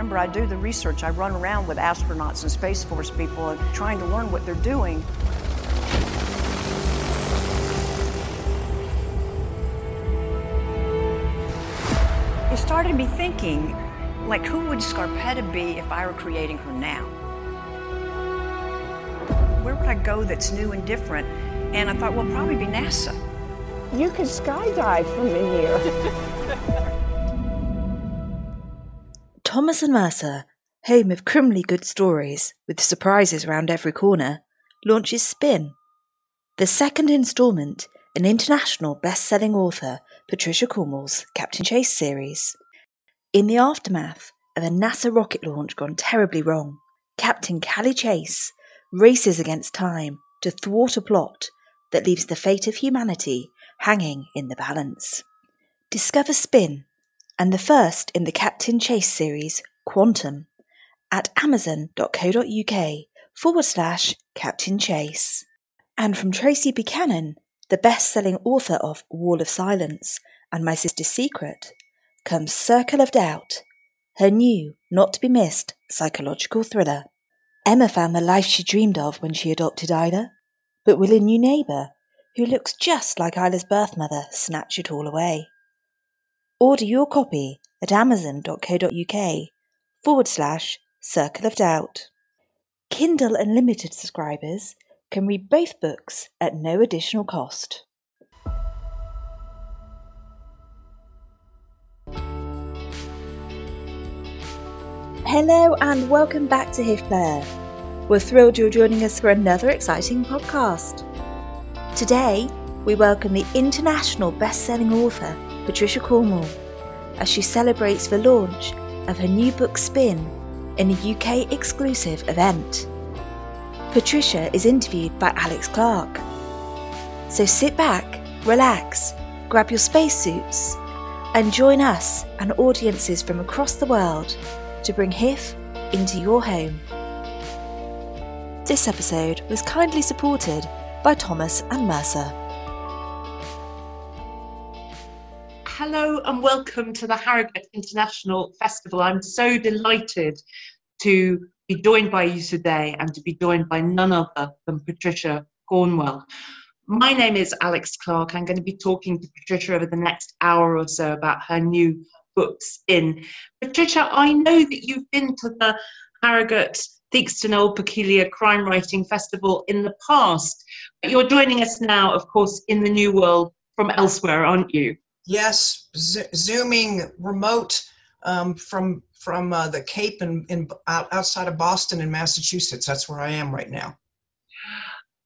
Remember, I do the research. I run around with astronauts and Space Force people and trying to learn what they're doing. It started me thinking, like, who would Scarpetta be if I were creating her now? Where would I go that's new and different? And I thought, well, probably be NASA. You could skydive from in here. Thomas and Mercer, home of criminally good stories with surprises round every corner, launches Spin, the second instalment in international best-selling author Patricia Cornwell's Captain Chase series. In the aftermath of a NASA rocket launch gone terribly wrong, Captain Callie Chase races against time to thwart a plot that leaves the fate of humanity hanging in the balance. Discover Spin and the first in the Captain Chase series, Quantum, at amazon.co.uk forward slash Captain Chase. And from Tracy Buchanan, the best selling author of Wall of Silence and My Sister's Secret, comes Circle of Doubt, her new, not to be missed psychological thriller. Emma found the life she dreamed of when she adopted Isla, but will a new neighbour, who looks just like Isla's birth mother, snatch it all away? Order your copy at amazon.co.uk forward slash Circle of Doubt. Kindle Unlimited subscribers can read both books at no additional cost. Hello and welcome back to HIF Player. We're thrilled you're joining us for another exciting podcast. Today, we welcome the international best-selling author Patricia Cornwell as she celebrates the launch of her new book Spin in a UK exclusive event. Patricia is interviewed by Alex Clark. So sit back, relax, grab your spacesuits, and join us and audiences from across the world to bring HIF into your home. This episode was kindly supported by Thomas and Mercer. Hello and welcome to the Harrogate International Festival. I'm so delighted to be joined by you today and to be joined by none other than Patricia Cornwell. My name is Alex Clark. I'm going to be talking to Patricia over the next hour or so about her new book Spin. Patricia, I know that you've been to the Harrogate Theakston Old Peculier Crime Writing Festival in the past, you're joining us now, of course, in the new world from elsewhere, aren't you? Yes, z- zooming remote um, from from uh, the Cape and in, in, outside of Boston in Massachusetts. That's where I am right now.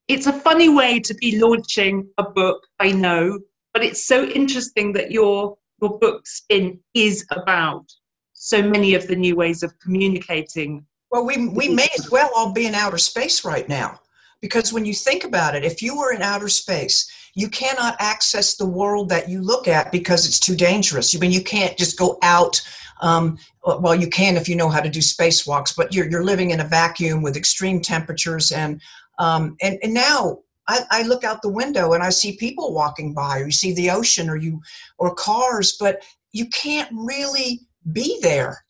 It's a funny way to be launching a book, I know, but it's so interesting that your your book spin is about so many of the new ways of communicating. Well, we we may as well all be in outer space right now, because when you think about it, if you were in outer space, you cannot access the world that you look at because it's too dangerous. I mean, you can't just go out. Um, well, you can if you know how to do spacewalks, but you're you're living in a vacuum with extreme temperatures and um, and and now I, I, look out the window and I see people walking by, or you see the ocean, or you, or cars, but you can't really be there,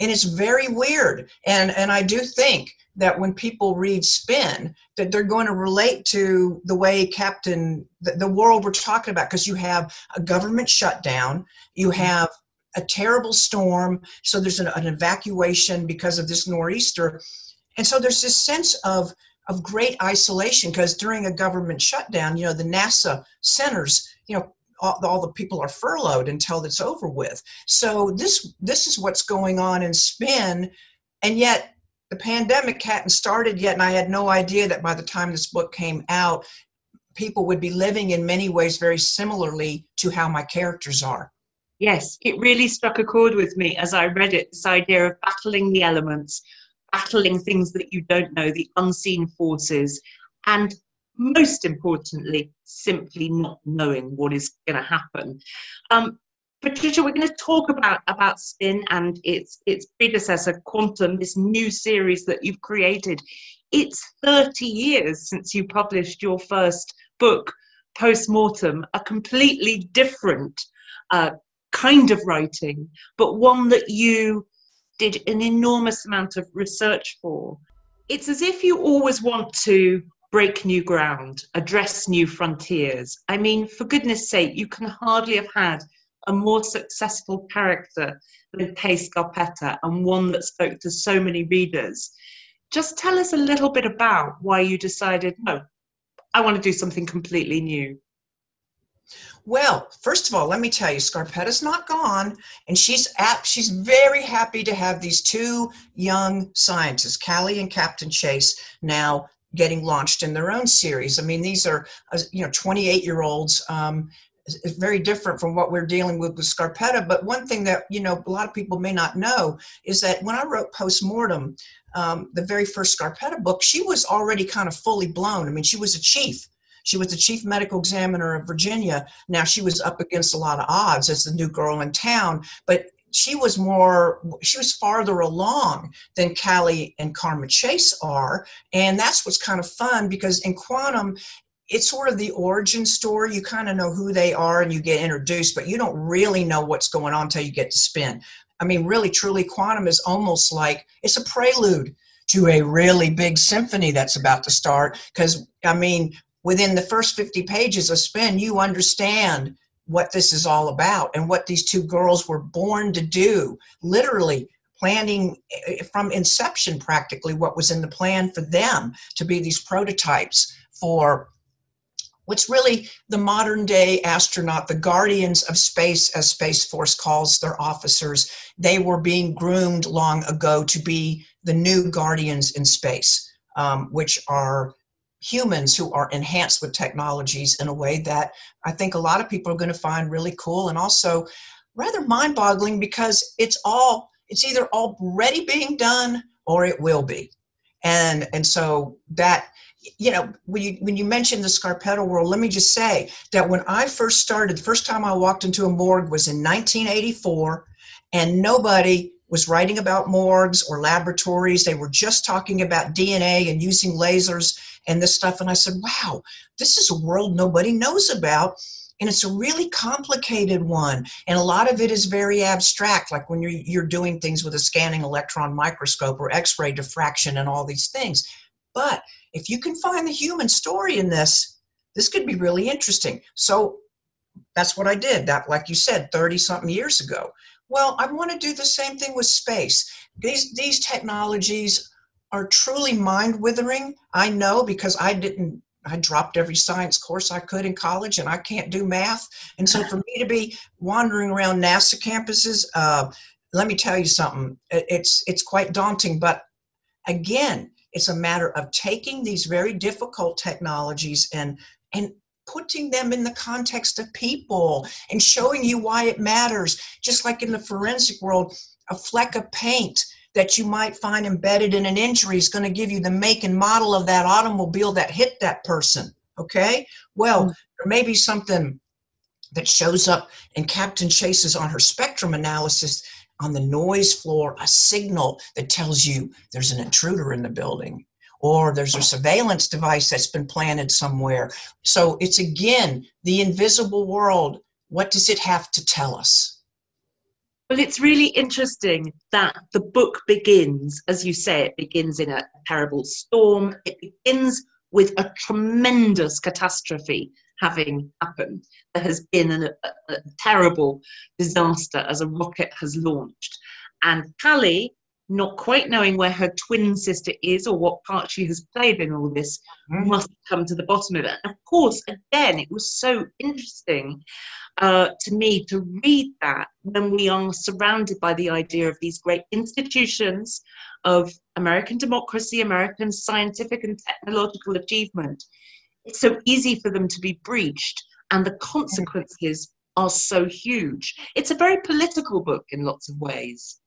and it's very weird. And and I do think that when people read Spin, that they're going to relate to the way Captain the, the world we're talking about, because you have a government shutdown, you mm-hmm. have a terrible storm, so there's an, an evacuation because of this nor'easter, and so there's this sense of of great isolation because during a government shutdown, you know, the NASA centers, you know, all, all, the people are furloughed until it's over with. So this this is what's going on in spin, and yet the pandemic hadn't started yet, and I had no idea that by the time this book came out, people would be living in many ways very similarly to how my characters are. Yes, it really struck a chord with me as I read it. This idea of battling the elements, battling things that you don't know, the unseen forces, and most importantly, simply not knowing what is going to happen. Um, Patricia, we're going to talk about, about Spin and its, its predecessor, Quantum, this new series that you've created. It's 30 years since you published your first book, Postmortem, a completely different uh, kind of writing, but one that you did an enormous amount of research for. It's as if you always want to break new ground, address new frontiers. I mean, for goodness sake, you can hardly have had a more successful character than Kay Scarpetta and one that spoke to so many readers. Just tell us a little bit about why you decided, no, I want to do something completely new. Well, first of all, let me tell you, Scarpetta's not gone, and she's at, she's very happy to have these two young scientists, Callie and Captain Chase, now getting launched in their own series. I mean, these are uh, you know 28 year olds. Um, it's very different from what we're dealing with with Scarpetta. But one thing that you know a lot of people may not know is that when I wrote Postmortem, um, the very first Scarpetta book, she was already kind of fully blown. I mean, she was a chief she was the chief medical examiner of Virginia. Now she was up against a lot of odds as the new girl in town, but she was more she was farther along than callie and karma chase are and that's what's kind of fun because in quantum it's sort of the origin story. You kind of know who they are and you get introduced but you don't really know what's going on until you get to spin. I mean really truly quantum is almost like it's a prelude to a really big symphony that's about to start. Because i mean within the first 50 pages of Spin, you understand what this is all about and what these two girls were born to do, literally planning eh, from inception practically what was in the plan for them to be these prototypes for what's really the modern day astronaut, the guardians of space, as Space Force calls their officers. They were being groomed long ago to be the new guardians in space, um, which are humans who are enhanced with technologies in a way that I think a lot of people are going to find really cool and also rather mind-boggling because it's all it's either already being done or it will be. And and so that you know when you when you mentioned the Scarpetta world, let me just say that when I first started, the first time I walked into a morgue was in 1984 and nobody was writing about morgues or laboratories. They were just talking about DNA and using lasers and this stuff. And I said, wow, this is a world nobody knows about. And it's a really complicated one. And a lot of it is very abstract, like when you're, you're doing things with a scanning electron microscope or X ray diffraction and all these things. But if you can find the human story in this, this could be really interesting. So that's what I did. That, like you said, 30 something years ago. Well, I want to do the same thing with space. These, these technologies are truly mind withering. I know because I didn't I dropped every science course I could in college, and I can't do math. And so, for me to be wandering around NASA campuses, uh, let me tell you something. It's it's quite daunting. But again, it's a matter of taking these very difficult technologies and and putting them in the context of people and showing you why it matters. Just like in the forensic world, a fleck of paint that you might find embedded in an injury is going to give you the make and model of that automobile that hit that person. Okay? Well, mm-hmm. there may be something that shows up in Captain Chase's on her spectrum analysis on the noise floor, a signal that tells you there's an intruder in the building or there's a surveillance device that's been planted somewhere. So it's again the invisible world. What does it have to tell us? Well, it's really interesting that the book begins, as you say, it begins in a terrible storm. It begins with a tremendous catastrophe having happened. There has been a, a, a terrible disaster as a rocket has launched. And Callie, not quite knowing where her twin sister is or what part she has played in all this, mm. must come to the bottom of it. And of course, again, it was so interesting uh, to me to read that when we are surrounded by the idea of these great institutions of American democracy, American scientific and technological achievement. It's so easy for them to be breached, and the consequences are so huge. It's a very political book in lots of ways.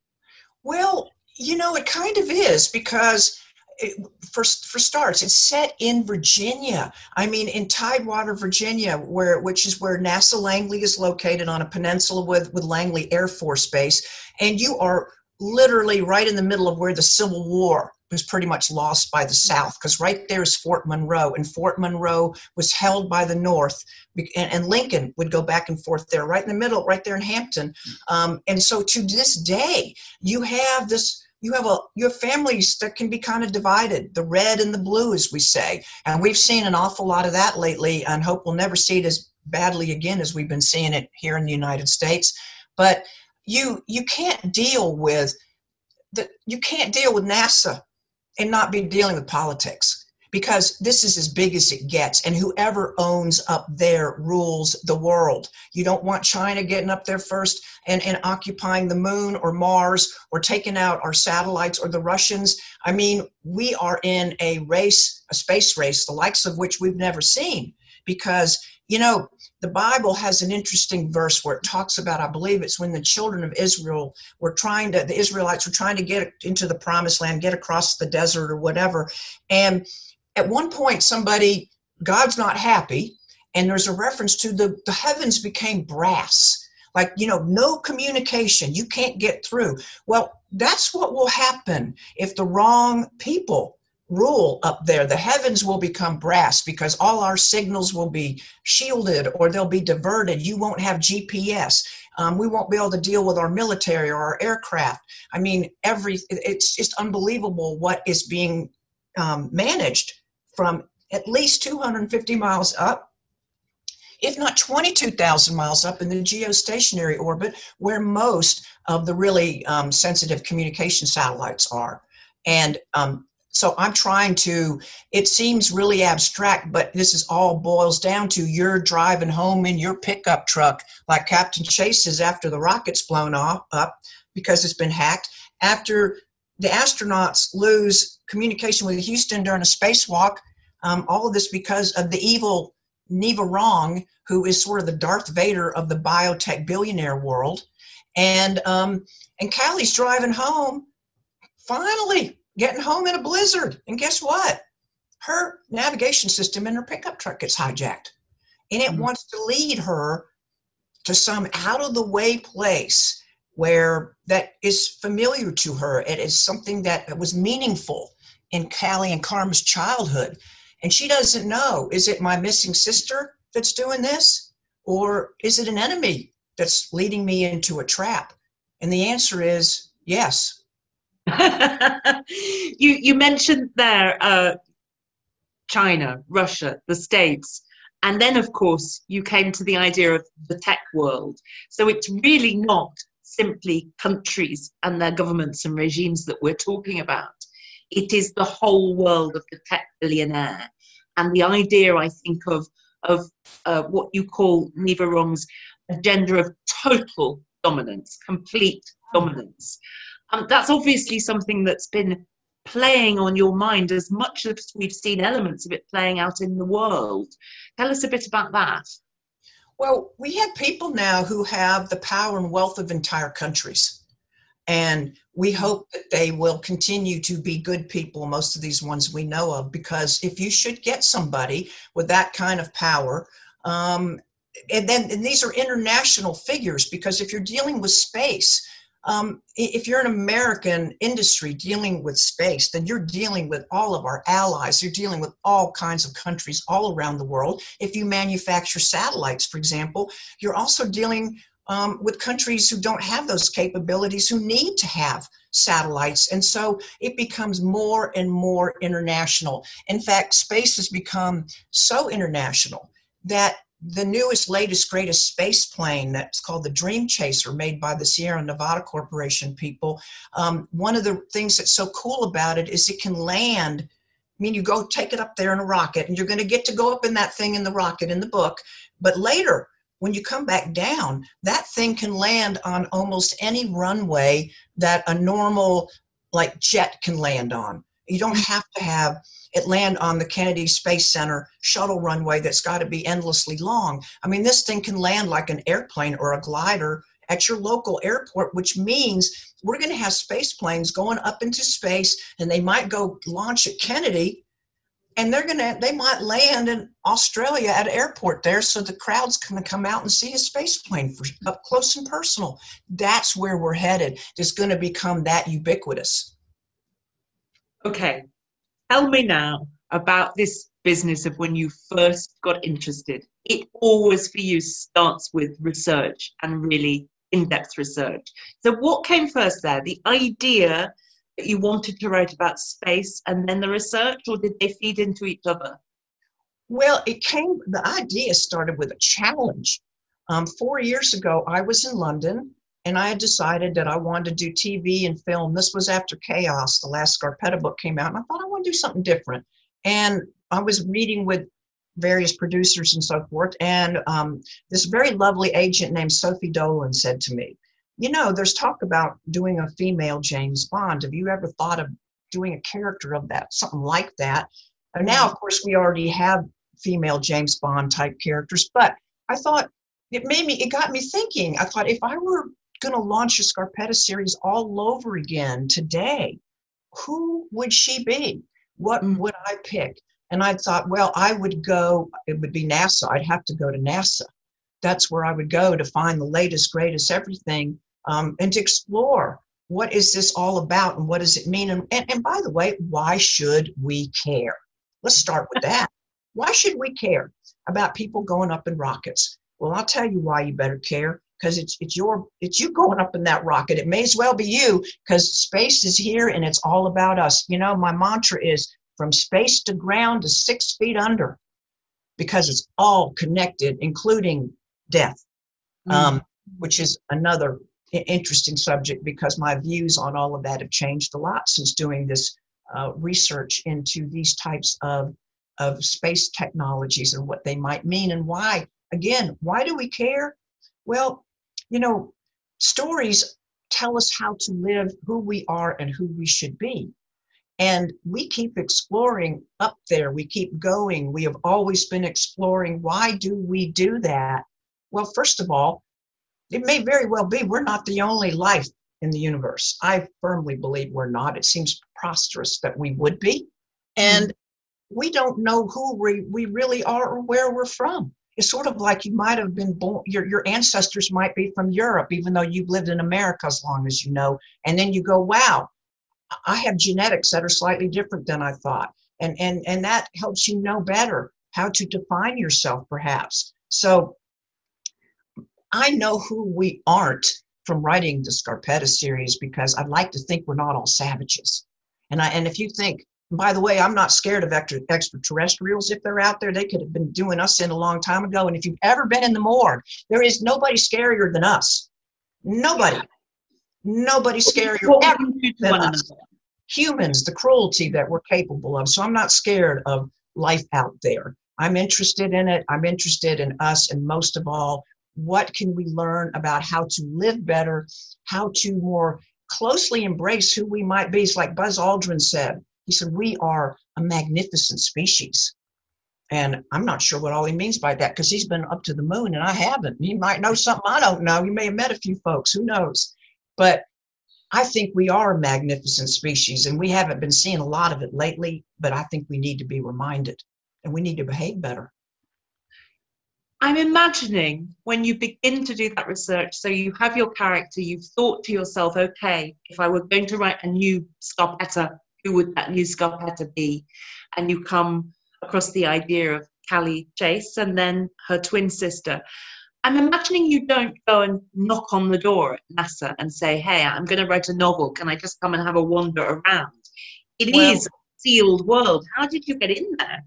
Well, you know, it kind of is because it, for, for starts, it's set in Virginia. I mean, in Tidewater, Virginia, where which is where NASA Langley is located on a peninsula with, with Langley Air Force Base, and you are literally right in the middle of where the Civil War was pretty much lost by the South because right there is Fort Monroe, and Fort Monroe was held by the North, and, and Lincoln would go back and forth there, right in the middle, right there in Hampton. Um, and so to this day, you have this you have a you have families that can be kind of divided the red and the blue as we say and we've seen an awful lot of that lately and hope we'll never see it as badly again as we've been seeing it here in the united states but you you can't deal with the you can't deal with nasa and not be dealing with politics because this is as big as it gets and whoever owns up there rules the world. You don't want china getting up there first and, and occupying the moon or mars or taking out our satellites or the russians. I mean we are in a race a space race the likes of which we've never seen because you know the bible has an interesting verse where it talks about i believe it's when the children of israel were trying to the israelites were trying to get into the promised land get across the desert or whatever. And at one point somebody god's not happy and there's a reference to the the heavens became brass. Like you know no communication. You can't get through. Well that's what will happen if the wrong people rule up there. The heavens will become brass because all our signals will be shielded or they'll be diverted. You won't have gps um, we won't be able to deal with our military or our aircraft. I mean every it's just unbelievable what is being um, managed from at least 250 miles up, if not 22,000 miles up in the geostationary orbit, where most of the really um, sensitive communication satellites are. And um, so I'm trying to, it seems really abstract, but this is all boils down to you're driving home in your pickup truck, like Captain Chase is after the rocket's blown off up because it's been hacked. After the astronauts lose communication with Houston during a spacewalk, um, all of this because of the evil Neva Rong, who is sort of the Darth Vader of the biotech billionaire world. And um, and Callie's driving home, finally getting home in a blizzard. And guess what? Her navigation system in her pickup truck gets hijacked. And it mm-hmm. wants to lead her to some out of the way place where that is familiar to her. It is something that was meaningful in Callie and Karma's childhood. And she doesn't know is it my missing sister that's doing this? Or is it an enemy that's leading me into a trap? And the answer is yes. you, you mentioned there uh, China, Russia, the States. And then, of course, you came to the idea of the tech world. So it's really not simply countries and their governments and regimes that we're talking about it is the whole world of the tech billionaire. And the idea, I think, of, of uh, what you call Neva Rong's agenda of total dominance, complete dominance. Um, that's obviously something that's been playing on your mind as much as we've seen elements of it playing out in the world. Tell us a bit about that. Well, we have people now who have the power and wealth of entire countries. And we hope that they will continue to be good people, most of these ones we know of, because if you should get somebody with that kind of power, um, and then and these are international figures, because if you're dealing with space, um, if you're an American industry dealing with space, then you're dealing with all of our allies. You're dealing with all kinds of countries all around the world. If you manufacture satellites, for example, you're also dealing um, with countries who don't have those capabilities, who need to have satellites. And so it becomes more and more international. In fact, space has become so international that the newest, latest, greatest space plane that's called the Dream Chaser, made by the Sierra Nevada Corporation people. Um, one of the things that's so cool about it is it can land. I mean, you go take it up there in a rocket, and you're going to get to go up in that thing in the rocket in the book. But later, when you come back down, that thing can land on almost any runway that a normal like jet can land on. You don't mm-hmm. have to have it land on the Kennedy Space Center shuttle runway that's got to be endlessly long. I mean, this thing can land like an airplane or a glider at your local airport, which means we're going to have space planes going up into space and they might go launch at Kennedy and they're gonna they might land in australia at an airport there. So the crowd's gonna come out and see a space plane for, up close and personal. That's where we're headed. It's gonna become that ubiquitous. Okay, tell me now about this business of when you first got interested. It always for you starts with research and really in depth research. So, what came first there? The idea that you wanted to write about space and then the research, or did they feed into each other? Well, it came, the idea started with a challenge. Um, four years ago, I was in London and I had decided that I wanted to do TV and film. This was after Chaos, the last Scarpetta book came out, and I thought I want to do something different. And I was meeting with various producers and so forth, and um, this very lovely agent named Sophie Dolan said to me, You know, there's talk about doing a female James Bond. Have you ever thought of doing a character of that, something like that? And now, of course, we already have female James Bond type characters, but I thought it made me, it got me thinking. I thought if I were going to launch a Scarpetta series all over again today, who would she be? What mm. would I pick? And I thought, well, I would go, it would be NASA. I'd have to go to NASA. That's where I would go to find the latest, greatest everything um, and to explore what is this all about and what does it mean? And, and, and by the way, why should we care? Let's start with that. Why should we care about people going up in rockets? Well, I'll tell you why you better care because it's it's your it's you going up in that rocket. It may as well be you because space is here and it's all about us. You know, my mantra is from space to ground to six feet under, because it's all connected, including death, mm. um, which is another interesting subject because my views on all of that have changed a lot since doing this uh, research into these types of of space technologies and what they might mean and why again why do we care well, you know, stories tell us how to live, who we are, and who we should be. And we keep exploring up there. We keep going. We have always been exploring. Why do we do that? Well, first of all, it may very well be we're not the only life in the universe. I firmly believe we're not. It seems preposterous that we would be. And mm-hmm. we don't know who we, we really are or where we're from it's sort of like you might have been born your, your ancestors might be from europe even though you've lived in america as long as you know and then you go wow i have genetics that are slightly different than i thought. And and and that helps you know better how to define yourself perhaps. So i know who we aren't from writing the scarpetta series because i'd like to think we're not all savages. And i and if you think by the way, I'm not scared of extraterrestrials. If they're out there, they could have been doing us in a long time ago. And if you've ever been in the morgue, there is nobody scarier than us. Nobody. Nobody scarier ever than us. Humans, the cruelty that we're capable of. So I'm not scared of life out there. I'm interested in it. I'm interested in us. And most of all, what can we learn about how to live better, how to more closely embrace who we might be? It's like Buzz Aldrin said he said, We are a magnificent species. And I'm not sure what all he means by that because he's been up to the moon and I haven't. He might know something I don't know. He may have met a few folks, who knows? But I think we are a magnificent species and we haven't been seeing a lot of it lately, but I think we need to be reminded and we need to behave better. I'm imagining when you begin to do that research, so you have your character, you've thought to yourself, okay, if I were going to write a new Scarpetta who would that new Scarpetta be? And you come across the idea of Callie Chase and then her twin sister. I'm imagining you don't go and knock on the door at NASA and say, hey, I'm going to write a novel. Can I just come and have a wander around? It well, is a sealed world. How did you get in there?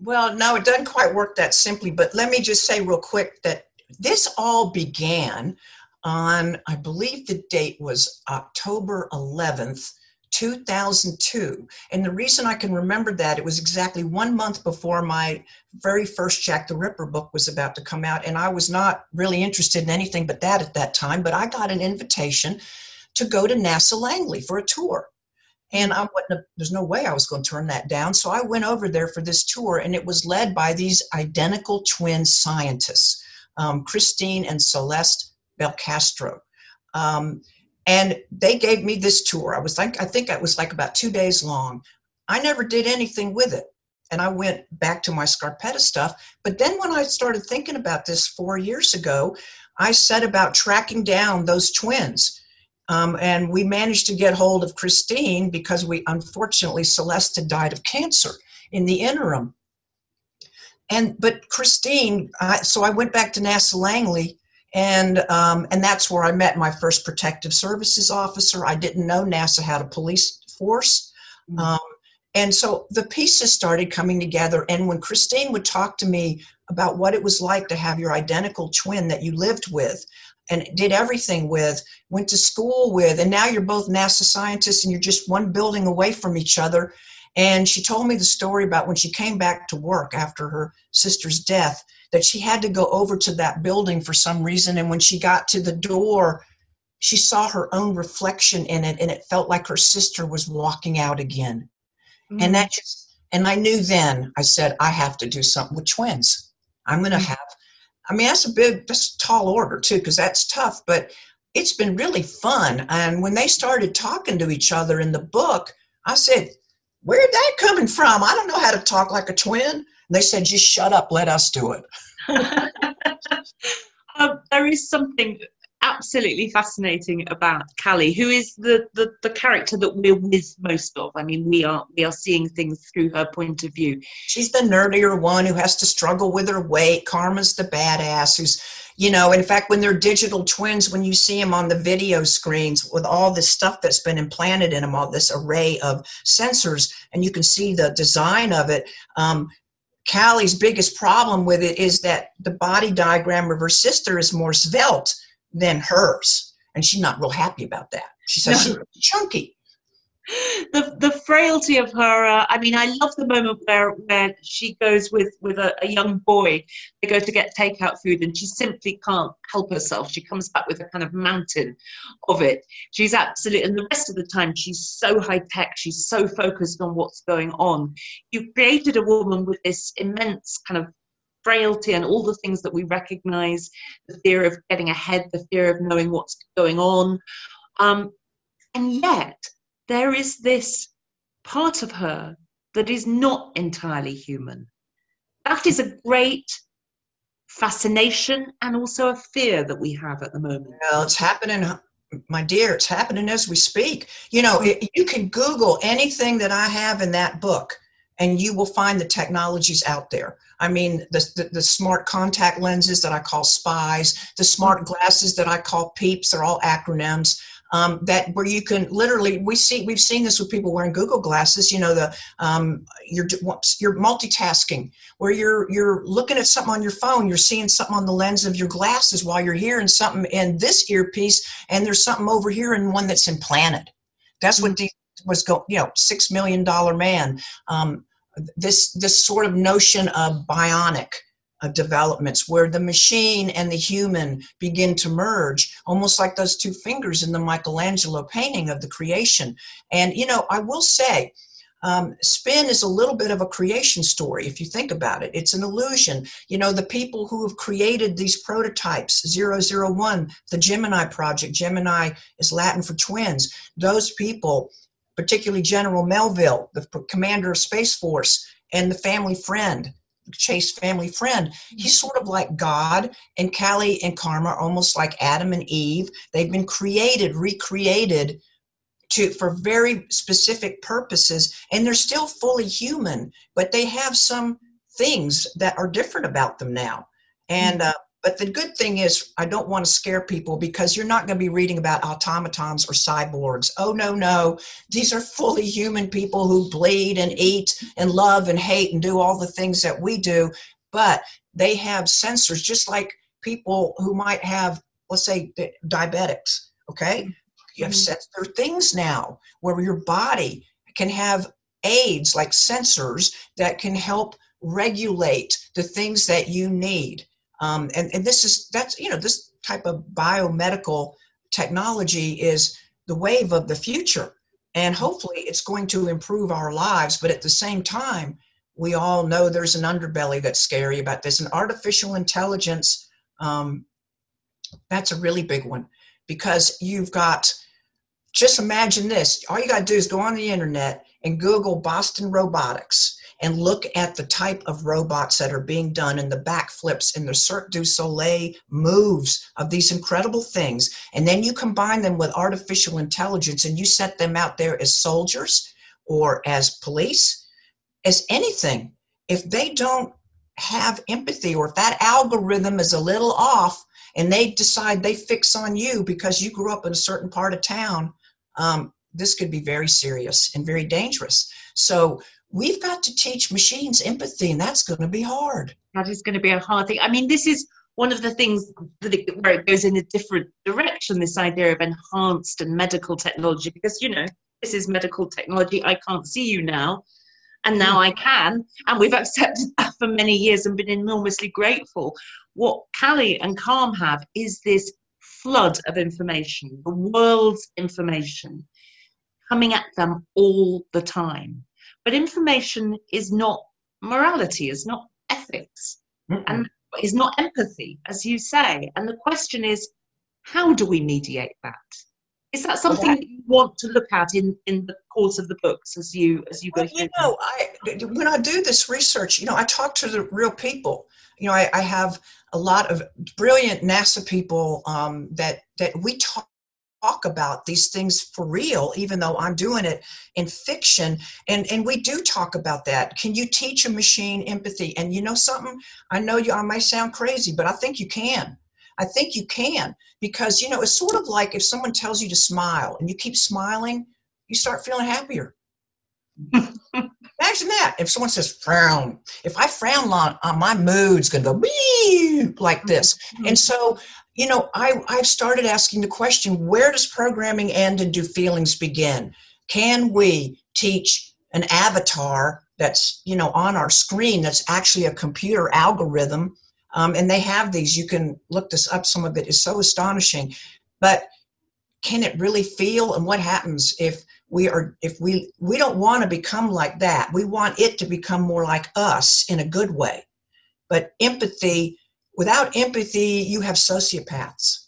Well, no, it doesn't quite work that simply, but let me just say real quick that this all began on, I believe the date was October 11th, 2002. And the reason I can remember that, it was exactly one month before my very first Jack the Ripper book was about to come out. And I was not really interested in anything but that at that time. But I got an invitation to go to NASA Langley for a tour. And I wasn't, there's no way I was going to turn that down. So I went over there for this tour, and it was led by these identical twin scientists, um, Christine and Celeste Belcastro. Um, and they gave me this tour. I was like, I think it was like about two days long. I never did anything with it. And I went back to my Scarpetta stuff. But then when I started thinking about this four years ago, I set about tracking down those twins. Um, and we managed to get hold of Christine because we, unfortunately, Celeste had died of cancer in the interim. And but Christine, I, so I went back to NASA Langley, and um, and that's where I met my first protective services officer. I didn't know NASA had a police force. Mm-hmm. Um, and so the pieces started coming together. And when Christine would talk to me about what it was like to have your identical twin that you lived with and did everything with, went to school with, and now you're both NASA scientists and you're just one building away from each other. And she told me the story about when she came back to work after her sister's death, that she had to go over to that building for some reason. And when she got to the door, she saw her own reflection in it, and it felt like her sister was walking out again. Mm-hmm. And that just, and I knew then, I said, I have to do something with twins. I'm going to mm-hmm. have, I mean, that's a big, that's a tall order too, because that's tough, but it's been really fun. And when they started talking to each other in the book, I said, Where'd that coming from? I don't know how to talk like a twin. And they said, Just shut up, let us do it. um, there is something absolutely fascinating about Callie, who is the, the, the character that we're with most of. I mean, we are we are seeing things through her point of view. She's the nerdier one who has to struggle with her weight. Karma's the badass who's you know in fact when they're digital twins when you see them on the video screens with all this stuff that's been implanted in them all this array of sensors and you can see the design of it um, Callie's biggest problem with it is that the body diagram of her sister is more svelte than hers. And she's not real happy about that. She says no. she's chunky. The the frailty of her. Uh, I mean, I love the moment where where she goes with with a, a, young boy. They go to get takeout food, and she simply can't help herself. She comes back with a kind of mountain of it. She's absolutely, and the rest of the time, she's so high tech. She's so focused on what's going on. You've created a woman with this immense kind of frailty and all the things that we recognize the fear of getting ahead, the fear of knowing what's going on. Um, and yet, there is this part of her that is not entirely human. That is a great fascination and also a fear that we have at the moment. Well, it's happening, my dear, it's happening as we speak. You know, it, you can Google anything that I have in that book and you will find the technologies out there. I mean, the, the, the, smart contact lenses that I call spies, the smart glasses that I call peeps, they're all acronyms. Um, that where you can literally we see we've seen this with people wearing Google glasses. You know the um, you're you're multitasking where you're you're looking at something on your phone, you're seeing something on the lens of your glasses while you're hearing something in this earpiece, and there's something over here in one that's implanted. That's what mm. was going. You know, six million dollar man. Um, this this sort of notion of bionic uh, developments where the machine and the human begin to merge almost like those two fingers in the michelangelo painting of the creation. And you know i will say um, spin is a little bit of a creation story if you think about it. It's an illusion. You know the people who have created these prototypes 001 the gemini project gemini is latin for twins those people particularly General Melville, the commander of Space Force, and the family friend, Chase family friend. He's sort of like God, and Callie and Karma are almost like Adam and Eve. They've been created, recreated to for very specific purposes, and they're still fully human, but they have some things that are different about them now. And uh, but the good thing is, I don't want to scare people because you're not going to be reading about automatons or cyborgs. Oh, no, no. These are fully human people who bleed and eat and love and hate and do all the things that we do. But they have sensors just like people who might have, let's say, diabetics. Okay. You have mm-hmm. there are things now where your body can have aids like sensors that can help regulate the things that you need um, and, and this is, that's, you know, this type of biomedical technology is the wave of the future. And hopefully it's going to improve our lives. But at the same time, we all know there's an underbelly that's scary about this. And artificial intelligence, um, that's a really big one because you've got, just imagine this. All you got to do is go on the internet and Google Boston Robotics and look at the type of robots that are being done and the backflips and the Cirque du Soleil moves of these incredible things, and then you combine them with artificial intelligence and you set them out there as soldiers or as police, as anything, if they don't have empathy or if that algorithm is a little off and they decide they fix on you because you grew up in a certain part of town, um, this could be very serious and very dangerous. So we've got to teach machines empathy, and that's going to be hard. That is going to be a hard thing. I mean, this is one of the things that it, where it goes in a different direction. This idea of enhanced and medical technology, because you know this is medical technology. I can't see you now, and now hmm. I can, and we've accepted that for many years and been enormously grateful. What Callie and Karma have is this flood of information, the world's information, coming at them all the time. But information is not morality, is not ethics, Mm-mm. and is not empathy, as you say. And the question is, how do we mediate that? Is that something that you want to look at in, in the course of the books as you as you go well, You know, I when I do this research, you know, I talk to the real people. You know, I, I have a lot of brilliant NASA people um, that that we talk talk about these things for real even though i'm doing it in fiction and and we do talk about that can you teach a machine empathy and you know something i know you i might sound crazy but i think you can i think you can because you know it's sort of like if someone tells you to smile and you keep smiling you start feeling happier Imagine that. If someone says frown, if I frown on, on my mood's going to go like this. Mm-hmm. And so you know, I, I've started asking the question where does programming end and do feelings begin? Can we teach an avatar that's, you know, on our screen that's actually a computer algorithm? Um, and they have these, you can look this up, some of it is so astonishing. But can it really feel and what happens if we are if we we don't want to become like that we want it to become more like us in a good way but empathy without empathy, you have sociopaths.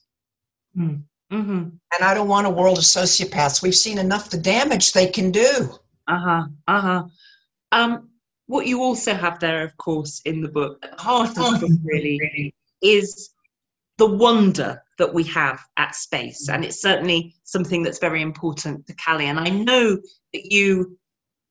Mm. Mm-hmm. And I don't want a world of sociopaths. We've seen enough the damage they can do. Uh huh. Uh huh. Um, what you also have there, of course, in the book, the heart of the book, really, is the wonder that we have at space. And it's certainly something that's very important to Callie. And I know that you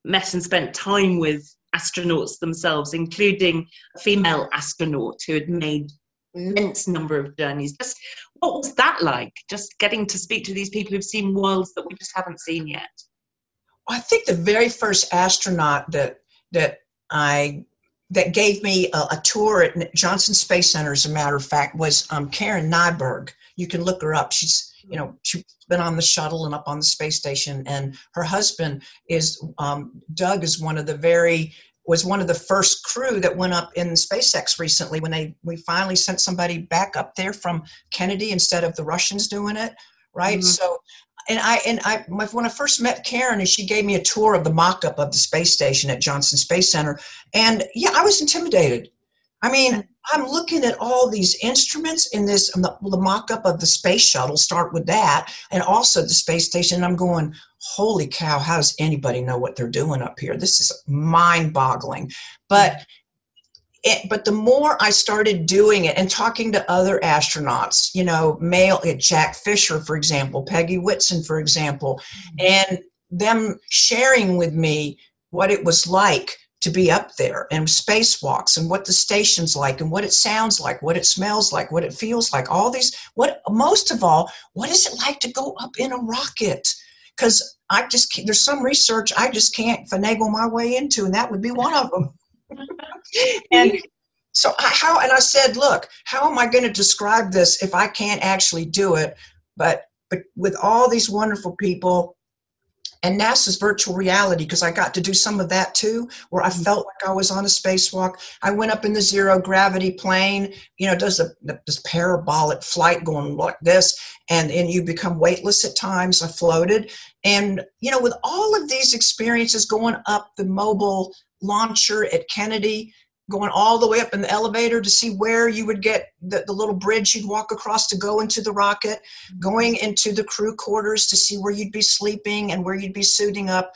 met and spent time with astronauts themselves, including a female astronaut who had made immense number of journeys. Just what was that like? Just getting to speak to these people who've seen worlds that we just haven't seen yet. I think the very first astronaut that that I that gave me a, a tour at Johnson Space Center, as a matter of fact, was um, Karen Nyberg. You can look her up. She's you know she's been on the shuttle and up on the space station, and her husband is um, Doug is one of the very was one of the first crew that went up in SpaceX recently when they we finally sent somebody back up there from Kennedy instead of the Russians doing it, right? Mm-hmm. So and I and I when I first met Karen and she gave me a tour of the mock-up of the space station at Johnson Space Center and yeah, I was intimidated. I mean, I'm looking at all these instruments in this, the, the mock up of the space shuttle, start with that, and also the space station. I'm going, holy cow, how does anybody know what they're doing up here? This is mind boggling. But it, but the more I started doing it and talking to other astronauts, you know, male eh, Jack Fischer, for example, Peggy Whitson, for example, mm-hmm. and them sharing with me what it was like to be up there and spacewalks and what the station's like and what it sounds like, what it smells like, what it feels like, all these, what most of all, what is it like to go up in a rocket? Because I just, there's some research I just can't finagle my way into, and that would be one of them. and so I, how, and I said, look, how am I going to describe this if I can't actually do it? But, but with all these wonderful people and NASA's virtual reality because I got to do some of that too, where I felt like I was on a spacewalk. I went up in the zero gravity plane, you know, does a this parabolic flight going like this, and and you become weightless at times. I floated, and you know, with all of these experiences going up the mobile launcher at Kennedy, going all the way up in the elevator to see where you would get the, the little bridge you'd walk across to go into the rocket, going into the crew quarters to see where you'd be sleeping and where you'd be suiting up.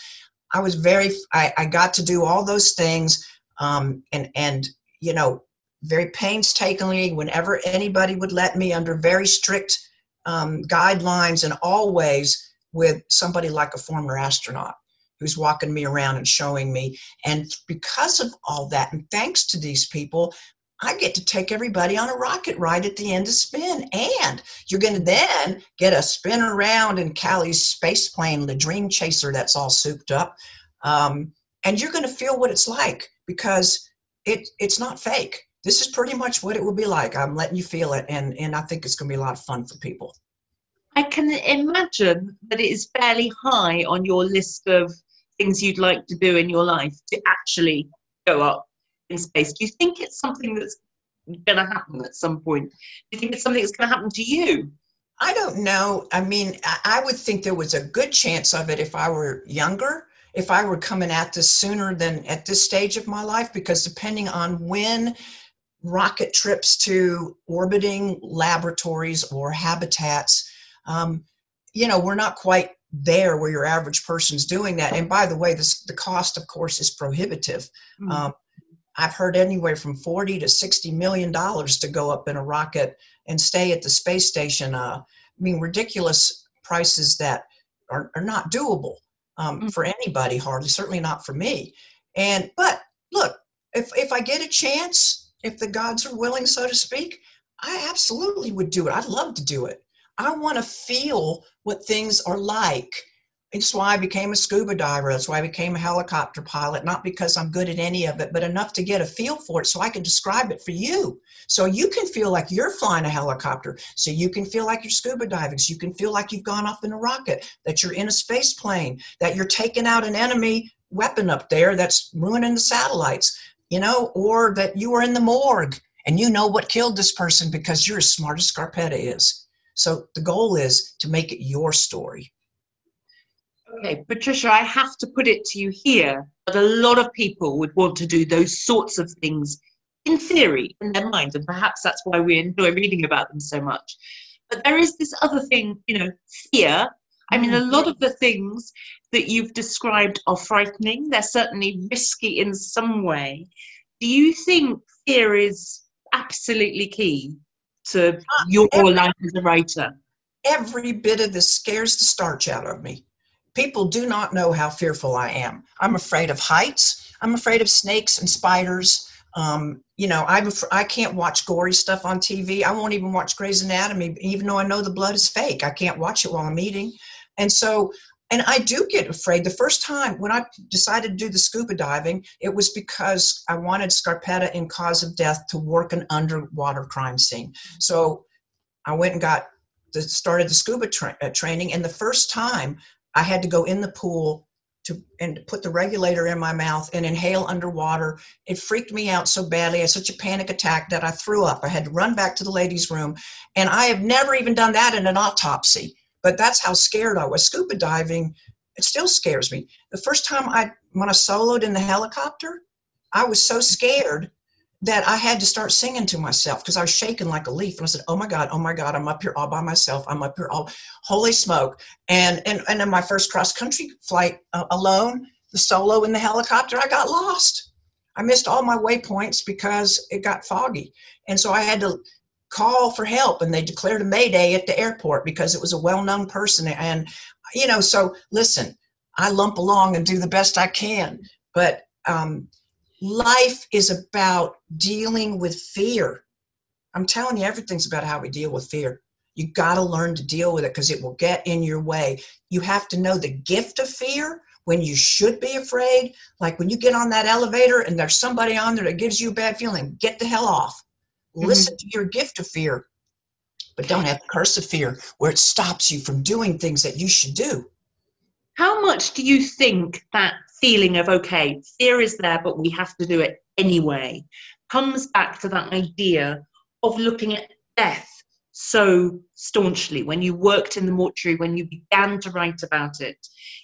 I was very, I, I got to do all those things. Um, and, and, you know, very painstakingly, whenever anybody would let me under very strict um, guidelines and always with somebody like a former astronaut who's walking me around and showing me. And because of all that, and thanks to these people, I get to take everybody on a rocket ride at the end of spin. And you're going to then get a spin around in Callie's space plane, the Dream Chaser that's all souped up. Um, and you're going to feel what it's like because it, it's not fake. This is pretty much what it will be like. I'm letting you feel it. And, and I think it's going to be a lot of fun for people. I can imagine that it is fairly high on your list of things you'd like to do in your life to actually go up in space. Do you think it's something that's going to happen at some point? Do you think it's something that's going to happen to you? I don't know. I mean, I would think there was a good chance of it if I were younger, if I were coming at this sooner than at this stage of my life, because depending on when rocket trips to orbiting laboratories or habitats, um, you know, we're not quite there where your average person's doing that. And by the way, this, the cost, of course, is prohibitive. Mm-hmm. Um, I've heard anywhere from 40 to 60 million dollars to go up in a rocket and stay at the space station. Uh, I mean, ridiculous prices that are, are not doable um, mm-hmm. for anybody, hardly, certainly not for me. And, but look, if, if I get a chance, if the gods are willing, so to speak, I absolutely would do it. I'd love to do it. I want to feel what things are like it's why I became a scuba diver. That's why I became a helicopter pilot, not because I'm good at any of it, but enough to get a feel for it so I can describe it for you. So you can feel like you're flying a helicopter. So you can feel like you're scuba diving. So you can feel like you've gone off in a rocket, that you're in a space plane, that you're taking out an enemy weapon up there that's ruining the satellites, you know, or that you are in the morgue and you know what killed this person because you're as smart as Scarpetta is. So the goal is to make it your story. Okay, Patricia, I have to put it to you here that a lot of people would want to do those sorts of things in theory, in their mind, and perhaps that's why we enjoy reading about them so much. But there is this other thing, you know, fear. I mean, a mm. lot of the things that you've described are frightening. They're certainly risky in some way. Do you think fear is absolutely key to uh, your every, life as a writer? Every bit of this scares the starch out of me people do not know how fearful I am. I'm afraid of heights. I'm afraid of snakes and spiders. Um, you know, I'm I can't watch gory stuff on TV. I won't even watch Grey's Anatomy, even though I know the blood is fake. I can't watch it while I'm eating. And so, and I do get afraid. The first time when I decided to do the scuba diving, it was because I wanted Scarpetta in Cause of Death to work an underwater crime scene. So I went and got the, started the scuba tra- uh, training. And the first time I had to go in the pool to and put the regulator in my mouth and inhale underwater. It freaked me out so badly. I had such a panic attack that I threw up. I had to run back to the ladies' room. And I have never even done that in an autopsy. But that's how scared I was. Scuba diving, it still scares me. The first time I when I soloed in the helicopter, I was so scared that I had to start singing to myself because I was shaking like a leaf. And I said, "Oh my God, oh my God, I'm up here all by myself. I'm up here all, holy smoke!" And and and in my first cross country flight uh, alone, the solo in the helicopter, I got lost. I missed all my waypoints because it got foggy, and so I had to call for help. And they declared a mayday at the airport because it was a well-known person. And you know, so listen, I lump along and do the best I can, but. Um, life is about dealing with fear. I'm telling you, everything's about how we deal with fear. You got to learn to deal with it because it will get in your way. You have to know the gift of fear when you should be afraid. Like when you get on that elevator and there's somebody on there that gives you a bad feeling, get the hell off. Mm-hmm. Listen to your gift of fear, but don't have the curse of fear where it stops you from doing things that you should do. How much do you think that feeling of, okay, fear is there, but we have to do it anyway, comes back to that idea of looking at death so staunchly when you worked in the mortuary, when you began to write about it?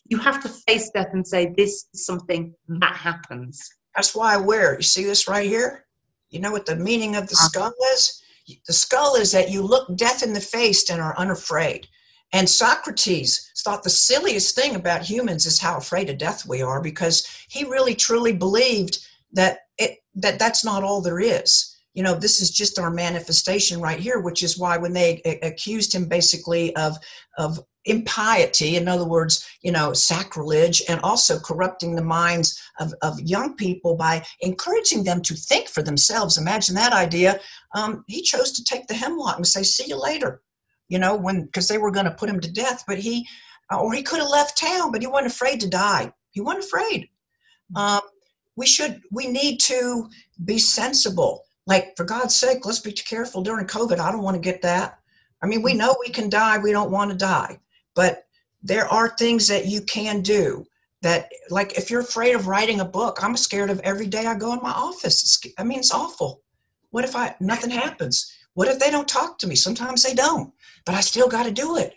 You have to face death and say, this is something that happens. That's why I wear it. You see this right here? You know what the meaning of the uh-huh. skull is? The skull is that you look death in the face and are unafraid. And Socrates thought the silliest thing about humans is how afraid of death we are because he really truly believed that it that that's not all there is. You know, this is just our manifestation right here, which is why when they accused him basically of of impiety, in other words, you know, sacrilege, and also corrupting the minds of, of young people by encouraging them to think for themselves. Imagine that idea. Um, he chose to take the hemlock and say, "See you later." You know, when because they were going to put him to death, but he, or he could have left town, but he wasn't afraid to die. He wasn't afraid. Um, we should, we need to be sensible. Like for God's sake, let's be careful during COVID. I don't want to get that. I mean, we know we can die. We don't want to die but there are things that you can do that like if you're afraid of writing a book i'm scared of every day i go in my office. It's, i mean it's awful. What if i nothing happens? What if they don't talk to me? Sometimes they don't but i still got to do it.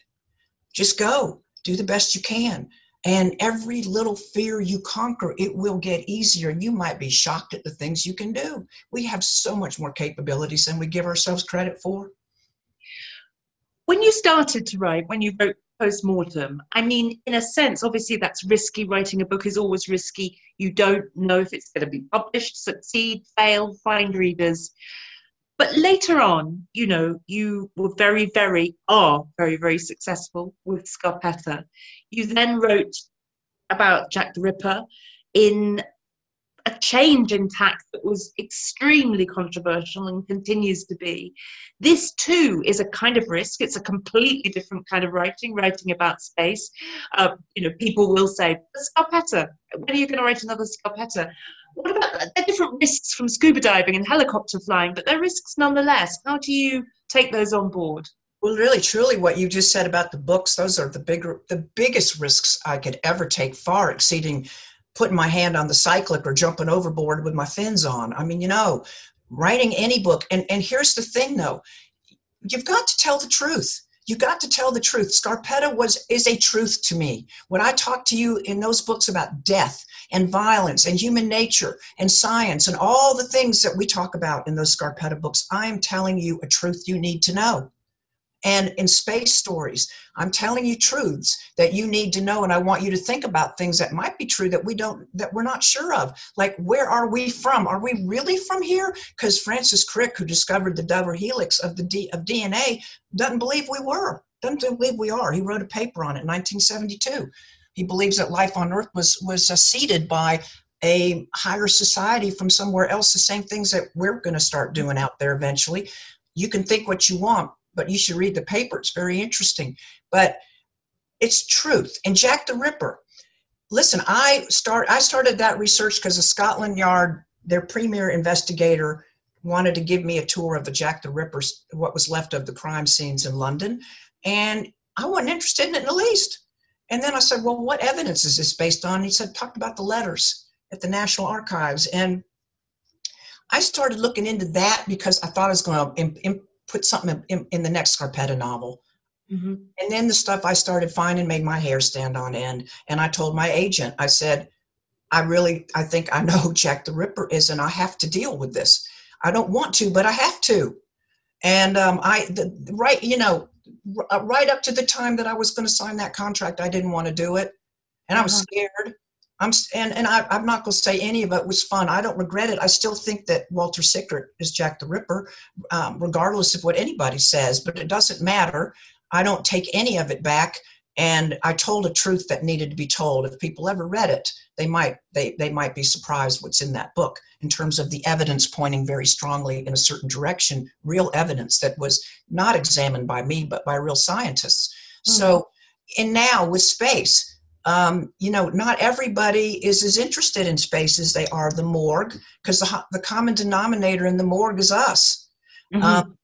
Just go do the best you can. And every little fear you conquer it will get easier and you might be shocked at the things you can do. We have so much more capabilities than we give ourselves credit for. When you started to write when you wrote post-mortem. I mean in a sense obviously that's risky. Writing a book is always risky. You don't know if it's going to be published succeed fail find readers. But later on you know you were very very are very very successful with scarpetta. You then wrote about jack the ripper in a change in tax that was extremely controversial and continues to be. This too is a kind of risk. It's a completely different kind of writing, writing about space. Uh, you know, people will say, Scarpetta, when are you going to write another Scarpetta? What about they're different risks from scuba diving and helicopter flying, but they're risks nonetheless. How do you take those on board? Well, really, truly, what you just said about the books, those are the bigger, the biggest risks I could ever take, far exceeding putting my hand on the cyclic or jumping overboard with my fins on. I mean, you know, writing any book. And, and here's the thing though, you've got to tell the truth. You got to tell the truth. Scarpetta was is a truth to me. When I talk to you in those books about death and violence and human nature and science and all the things that we talk about in those Scarpetta books, I am telling you a truth you need to know. And in space stories, I'm telling you truths that you need to know. And I want you to think about things that might be true that we don't, that we're not sure of. Like, where are we from? Are we really from here? Because Francis Crick, who discovered the double helix of the D, of DNA, doesn't believe we were. Doesn't believe we are. He wrote a paper on it in 1972. He believes that life on Earth was was uh, seeded by a higher society from somewhere else. The same things that we're going to start doing out there eventually. You can think what you want, but you should read the paper. It's very interesting. But it's truth. And Jack the Ripper. Listen, I start I started that research because the Scotland Yard, their premier investigator, wanted to give me a tour of the Jack the Ripper, what was left of the crime scenes in London. And I wasn't interested in it in the least. And then I said, Well, what evidence is this based on? And he said, Talk about the letters at the National Archives. And I started looking into that because I thought I was going to put something in, in the next Scarpetta novel. Mm-hmm. And then the stuff I started finding made my hair stand on end. And I told my agent, I said, I really, I think I know who Jack the Ripper is, and I have to deal with this. I don't want to, but I have to. And um, I, the, right, you know, uh, right up to the time that I was going to sign that contract, I didn't want to do it, and I was uh-huh. scared. I'm and and I, am not going to say any of it was fun. I don't regret it. I still think that Walter Sickert is Jack the Ripper, um, regardless of what anybody says. But it doesn't matter. I don't take any of it back. And I told a truth that needed to be told. If people ever read it, they might they they might be surprised what's in that book in terms of the evidence pointing very strongly in a certain direction. Real evidence that was not examined by me, but by real scientists. Mm-hmm. So, and now with space um, you know, not everybody is as interested in space as they are the morgue, because the, the common denominator in the morgue is us. Mm-hmm. Um,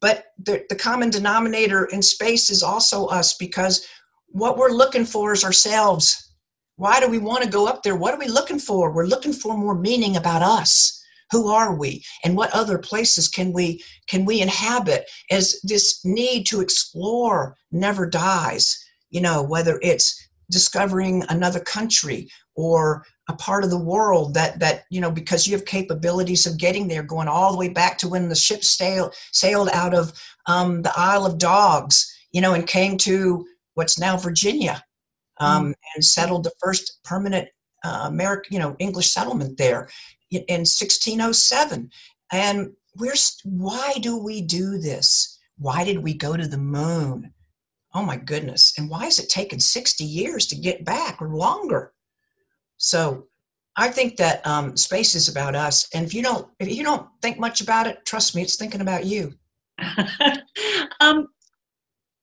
but the, the common denominator in space is also us because what we're looking for is ourselves. Why do we want to go up there? What are we looking for? We're looking for more meaning about us. Who are we? And what other places can we can we inhabit? As this need to explore never dies. You know, whether it's discovering another country or a part of the world that that you know because you have capabilities of getting there going all the way back to when the ship sailed sailed out of um, the isle of dogs you know and came to what's now Virginia, um, mm. and settled the first permanent uh, American, you know, English settlement there in, in 1607. And we're why do we do this? Why did we go to the moon? Oh my goodness! And why is it taking 60 years to get back or longer? So I think that um, space is about us. And if you don't, if you don't think much about it, trust me, it's thinking about you. um,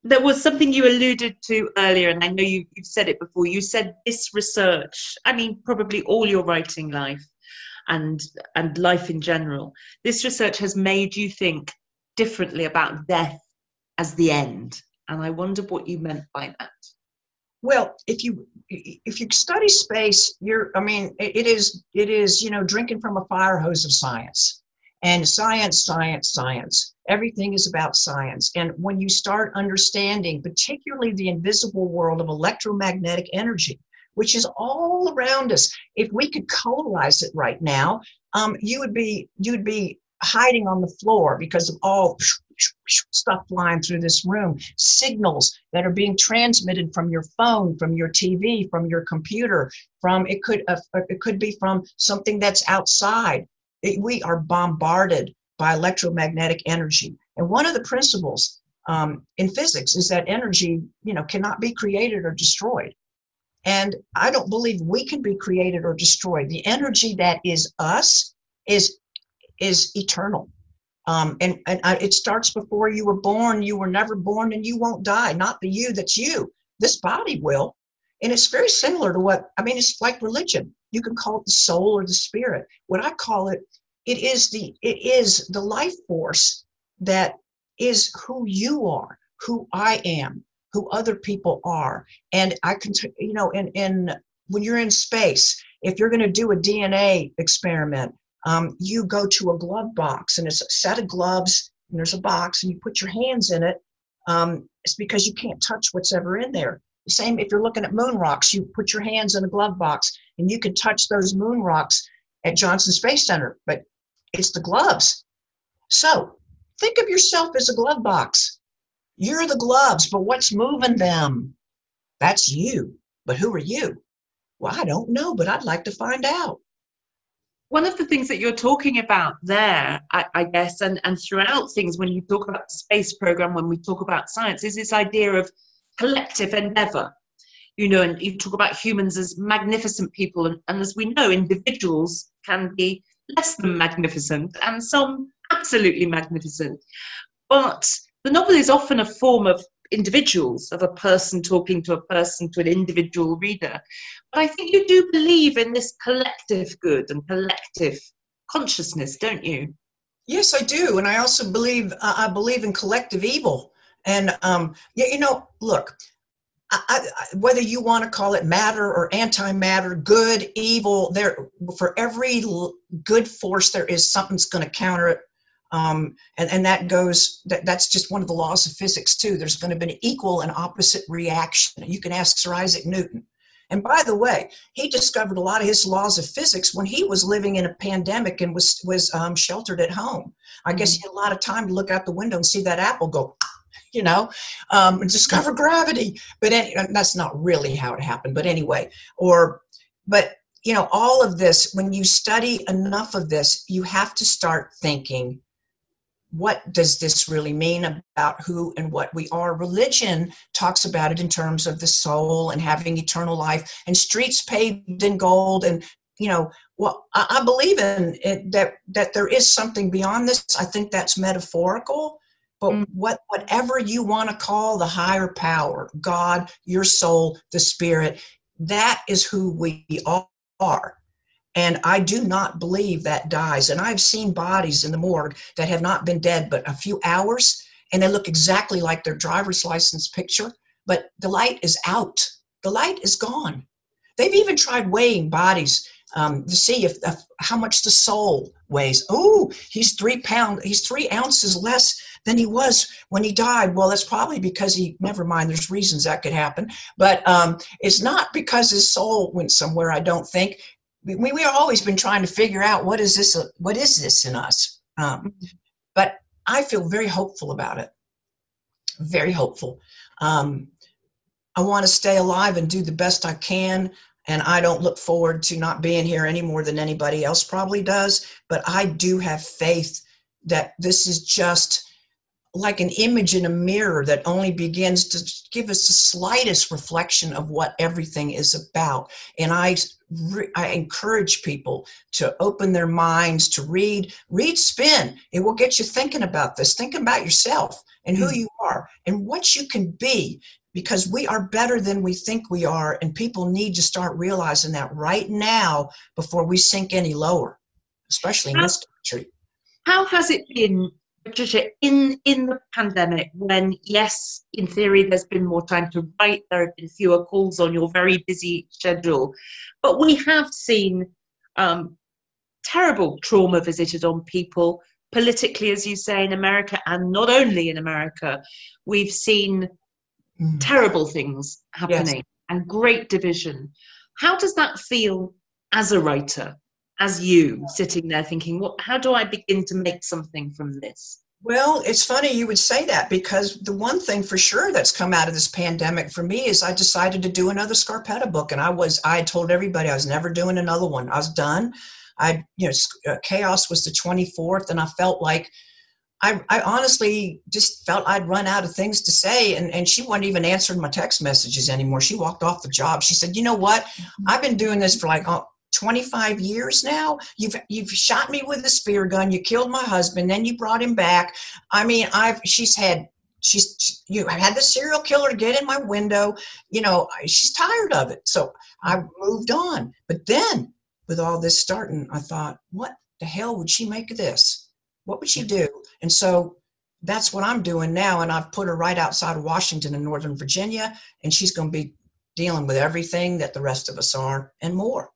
there was something you alluded to earlier, and I know you, have said it before. You said this research, I mean, probably all your writing life and, and life in general, this research has made you think differently about death as the end. And I wonder what you meant by that. Well, if you if you study space, you're I mean, it is it is, you know, drinking from a fire hose of science. And science, science, science. Everything is about science. And when you start understanding, particularly the invisible world of electromagnetic energy, which is all around us, if we could colorize it right now, um, you would be you would be hiding on the floor because of all stuff flying through this room, signals that are being transmitted from your phone, from your TV, from your computer, from it could uh, it could be from something that's outside. It, we are bombarded by electromagnetic energy. And one of the principles um, in physics is that energy, you know, cannot be created or destroyed. And I don't believe we can be created or destroyed. The energy that is us is is eternal. Um, and and I, it starts before you were born. You were never born, and you won't die. Not the you that's you. This body will. And it's very similar to what I mean. It's like religion. You can call it the soul or the spirit. What I call it it is the it is the life force that is who you are who i am who other people are and i can you know in in when you're in space if you're going to do a dna experiment um, you go to a glove box and it's a set of gloves and there's a box and you put your hands in it um, it's because you can't touch what's ever in there the same if you're looking at moon rocks you put your hands in a glove box and you can touch those moon rocks at johnson space center but it's the gloves. So think of yourself as a glove box. You're the gloves, but what's moving them? That's you. But who are you? Well, I don't know, but I'd like to find out. One of the things that you're talking about there, I, I guess, and, and throughout things when you talk about the space program, when we talk about science, is this idea of collective endeavor. You know, and you talk about humans as magnificent people, and, and as we know, individuals can be less than magnificent and some absolutely magnificent. But the novel is often a form of individuals, of a person talking to a person, to an individual reader. But I think you do believe in this collective good and collective consciousness, don't you? Yes, I do, and I also believe uh, I believe in collective evil. And um, yeah, you know, look, I, I, whether you want to call it matter or antimatter, good, evil, there for every good force there is something's going to counter it. Um, and, and that goes that, that's just one of the laws of physics too. There's going to be an equal and opposite reaction. You can ask Sir Isaac Newton. And by the way, he discovered a lot of his laws of physics when he was living in a pandemic and was was um, sheltered at home. I guess he had a lot of time to look out the window and see that apple go you know, um, discover gravity. But any, that's not really how it happened. But anyway, or, but, you know, all of this, when you study enough of this, you have to start thinking, what does this really mean about who and what we are? Religion talks about it in terms of the soul and having eternal life and streets paved in gold and you know well i, I believe in it that that there is something beyond this i think that's metaphorical but mm. what whatever you want to call the higher power god your soul the spirit that is who we are and i do not believe that dies and i've seen bodies in the morgue that have not been dead but a few hours and they look exactly like their driver's license picture but the light is out the light is gone they've even tried weighing bodies um, to see if, if how much the soul weighs oh he's three pound he's three ounces less than he was when he died. Well, that's probably because he, never mind, there's reasons that could happen. But um, it's not because his soul went somewhere, I don't think. We, we always been trying to figure out what is this, what is this in us? Um, but I feel very hopeful about it. Very hopeful. Um, I want to stay alive and do the best I can. And I don't look forward to not being here any more than anybody else probably does. But I do have faith that this is just like an image in a mirror that only begins to give us the slightest reflection of what everything is about. And I, I encourage people to open their minds to read, read spin. It will get you thinking about this, thinking about yourself and who mm. you are and what you can be because we are better than we think we are. And people need to start realizing that right now before we sink any lower, especially in how, this country. How has it been Patricia, in, in the pandemic, when yes, in theory, there's been more time to write, there have been fewer calls on your very busy schedule, but we have seen um, terrible trauma visited on people politically, as you say, in America, and not only in America. We've seen mm. terrible things happening yes. and great division. How does that feel as a writer? As you sitting there thinking, what, how do I begin to make something from this? Well, it's funny you would say that because the one thing for sure that's come out of this pandemic for me is I decided to do another Scarpetta book, and I was I told everybody I was never doing another one. I was done. I you know uh, chaos was the 24th, and I felt like I, I honestly just felt I'd run out of things to say, and and she wasn't even answering my text messages anymore. She walked off the job. She said, "You know what? Mm-hmm. I've been doing this for like 25 years now you've you've shot me with a spear gun you killed my husband then you brought him back. I mean i've she's had she's you I had the serial killer get in my window you know she's tired of it. So i moved on. But then with all this starting i thought what the hell would she make of this? What would she do? And so that's what i'm doing now and i've put her right outside of washington in northern virginia and she's going to be dealing with everything that the rest of us are and more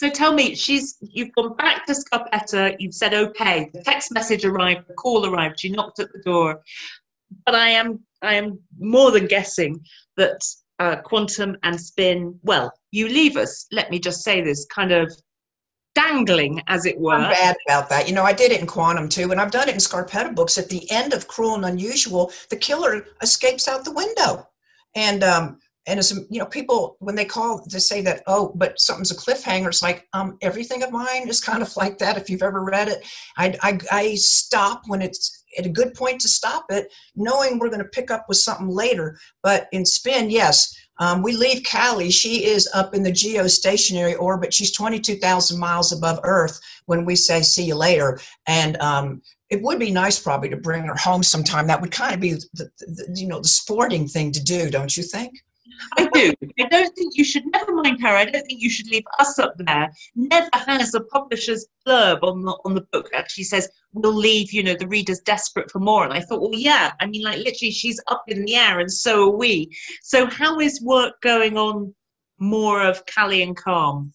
so tell me, she's you've gone back to Scarpetta, you've said okay, the text message arrived, the call arrived, she knocked at the door. But I am I am more than guessing that uh, quantum and spin, well, you leave us, let me just say this, kind of dangling, as it were. I'm bad about that. You know, I did it in Quantum too, and I've done it in Scarpetta books. At the end of Cruel and Unusual, the killer escapes out the window. And um, and as you know people when they call to say that oh but something's a cliffhanger it's like um everything of mine is kind of like that if you've ever read it i i, I stop when it's at a good point to stop it knowing we're going to pick up with something later but in spin yes um, we leave Calli. She is up in the geostationary orbit. She's 22,000 miles above Earth when we say see you later. And um, it would be nice probably to bring her home sometime. That would kind of be the, the, you know the sporting thing to do, don't you think? I do. I don't think you should, never mind her, I don't think you should leave us up there. Never has a publisher's blurb on the, on the book actually says, we'll leave, you know, the readers desperate for more. And I thought, well, yeah, I mean, like literally she's up in the air and so are we. So how is work going on more of Calli and Calm?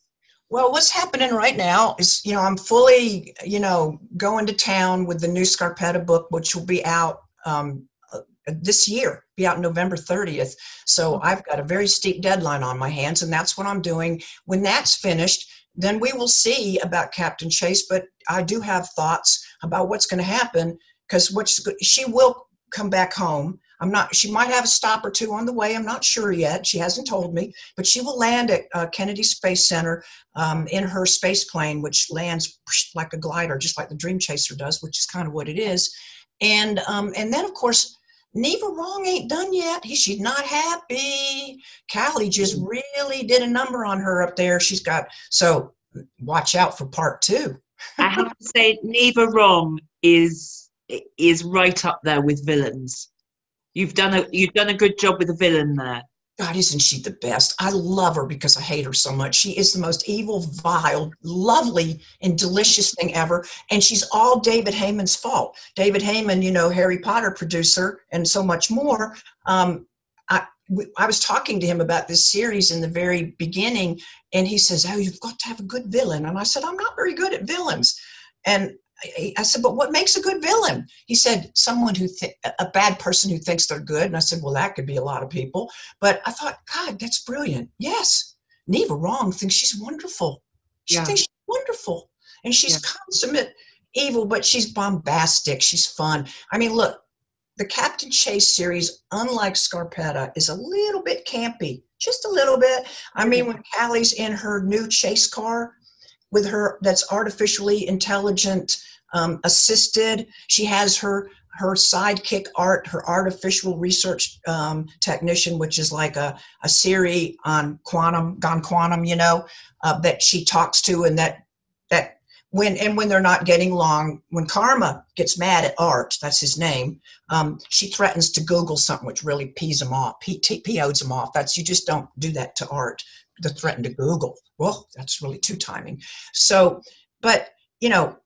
Well, what's happening right now is, you know, I'm fully, you know, going to town with the new Scarpetta book, which will be out um, this year, be out November 30th. So I've got a very steep deadline on my hands, and that's what I'm doing. When that's finished, then we will see about Captain Chase. But I do have thoughts about what's going to happen because what's she will come back home. I'm not. She might have a stop or two on the way. I'm not sure yet. She hasn't told me, but she will land at uh, Kennedy Space Center um, in her space plane, which lands like a glider, just like the Dream Chaser does, which is kind of what it is. And um, and then of course Neva Rong ain't done yet. He, she's not happy. Calli just mm. really did a number on her up there. She's got so watch out for part two. I have to say, Neva Rong is is right up there with villains. You've done a you've done a good job with the villain there. God, isn't she the best? I love her because I hate her so much. She is the most evil, vile, lovely, and delicious thing ever. And she's all David Heyman's fault. David Heyman, you know, Harry Potter producer, and so much more. Um, I, I was talking to him about this series in the very beginning, and he says, Oh, you've got to have a good villain. And I said, I'm not very good at villains. And I said, but what makes a good villain? He said, someone who, th- a bad person who thinks they're good. And I said, well, that could be a lot of people. But I thought, God, that's brilliant. Yes, Neva Rong thinks she's wonderful. She yeah. thinks she's wonderful. And she's yeah. consummate evil, but she's bombastic. She's fun. I mean, look, the Captain Chase series, unlike Scarpetta, is a little bit campy, just a little bit. I mean, mm. when Calli's in her new chase car with her that's artificially intelligent, um, assisted, she has her her sidekick art, her artificial research um, technician, which is like a, a Siri on quantum, gone quantum, you know, uh, that she talks to and that that when and when they're not getting along, when Karma gets mad at Art, that's his name, um, she threatens to Google something which really pees him off, P- T- POs him off. That's you just don't do that to Art. To threaten to Google. Well, that's really too timing. So, but you know,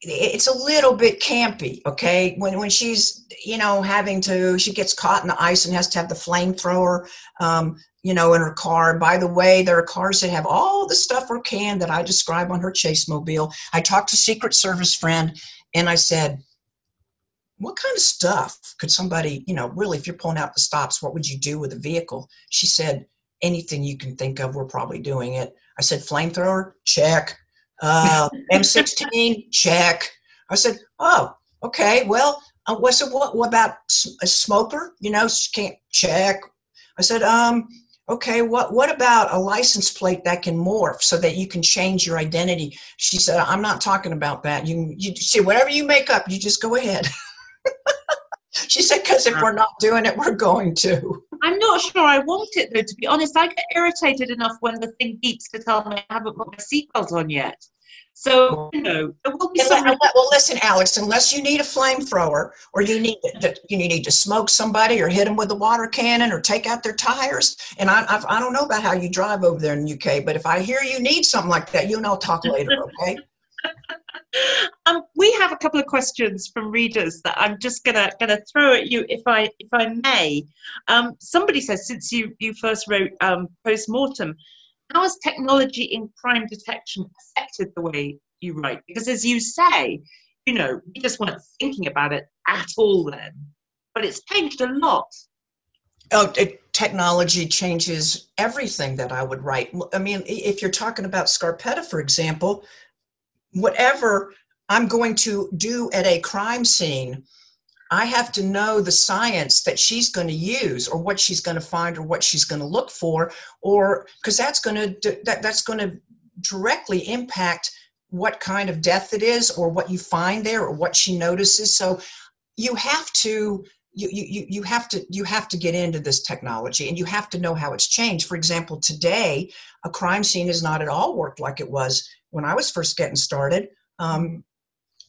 it's a little bit campy okay when when she's you know having to she gets caught in the ice and has to have the flamethrower um, you know in her car by the way there are cars that have all the stuff or can that i describe on her chase mobile i talked to secret service friend and i said what kind of stuff could somebody you know really if you're pulling out the stops what would you do with a vehicle she said anything you can think of we're probably doing it i said flamethrower check uh, M16, check. I said, oh, okay. Well, uh, what, so what, what about a smoker? You know, can't check. I said, um, okay, what, what about a license plate that can morph so that you can change your identity? She said, I'm not talking about that. You, you see, whatever you make up, you just go ahead. she said, because if we're not doing it, we're going to. I'm not sure I want it though, to be honest. I get irritated enough when the thing beeps to tell me I haven't put my seatbelt on yet. So, you know, there will be some. Well, listen, Alex, unless you need a flamethrower or you need to, you need to smoke somebody or hit them with a water cannon or take out their tires. And I, I've, I, do not know about how you drive over there in the UK, but if I hear you need something like that, you and I'll talk later, okay? um, we have a couple of questions from readers that I'm just gonna gonna throw at you if I if I may. Um, somebody says since you you first wrote um, post mortem, how has technology in crime detection affected the way you write? Because as you say, you know, we just weren't thinking about it at all then, but it's changed a lot. Oh, it, technology changes everything that I would write. I mean, if you're talking about Scarpetta, for example, whatever I'm going to do at a crime scene, I have to know the science that she's going to use or what she's going to find or what she's going to look for or because that's going to that, that's going to directly impact what kind of death it is or what you find there or what she notices. So you have to you, you, you have to you have to get into this technology and you have to know how it's changed for example today a crime scene is not at all worked like it was when i was first getting started um,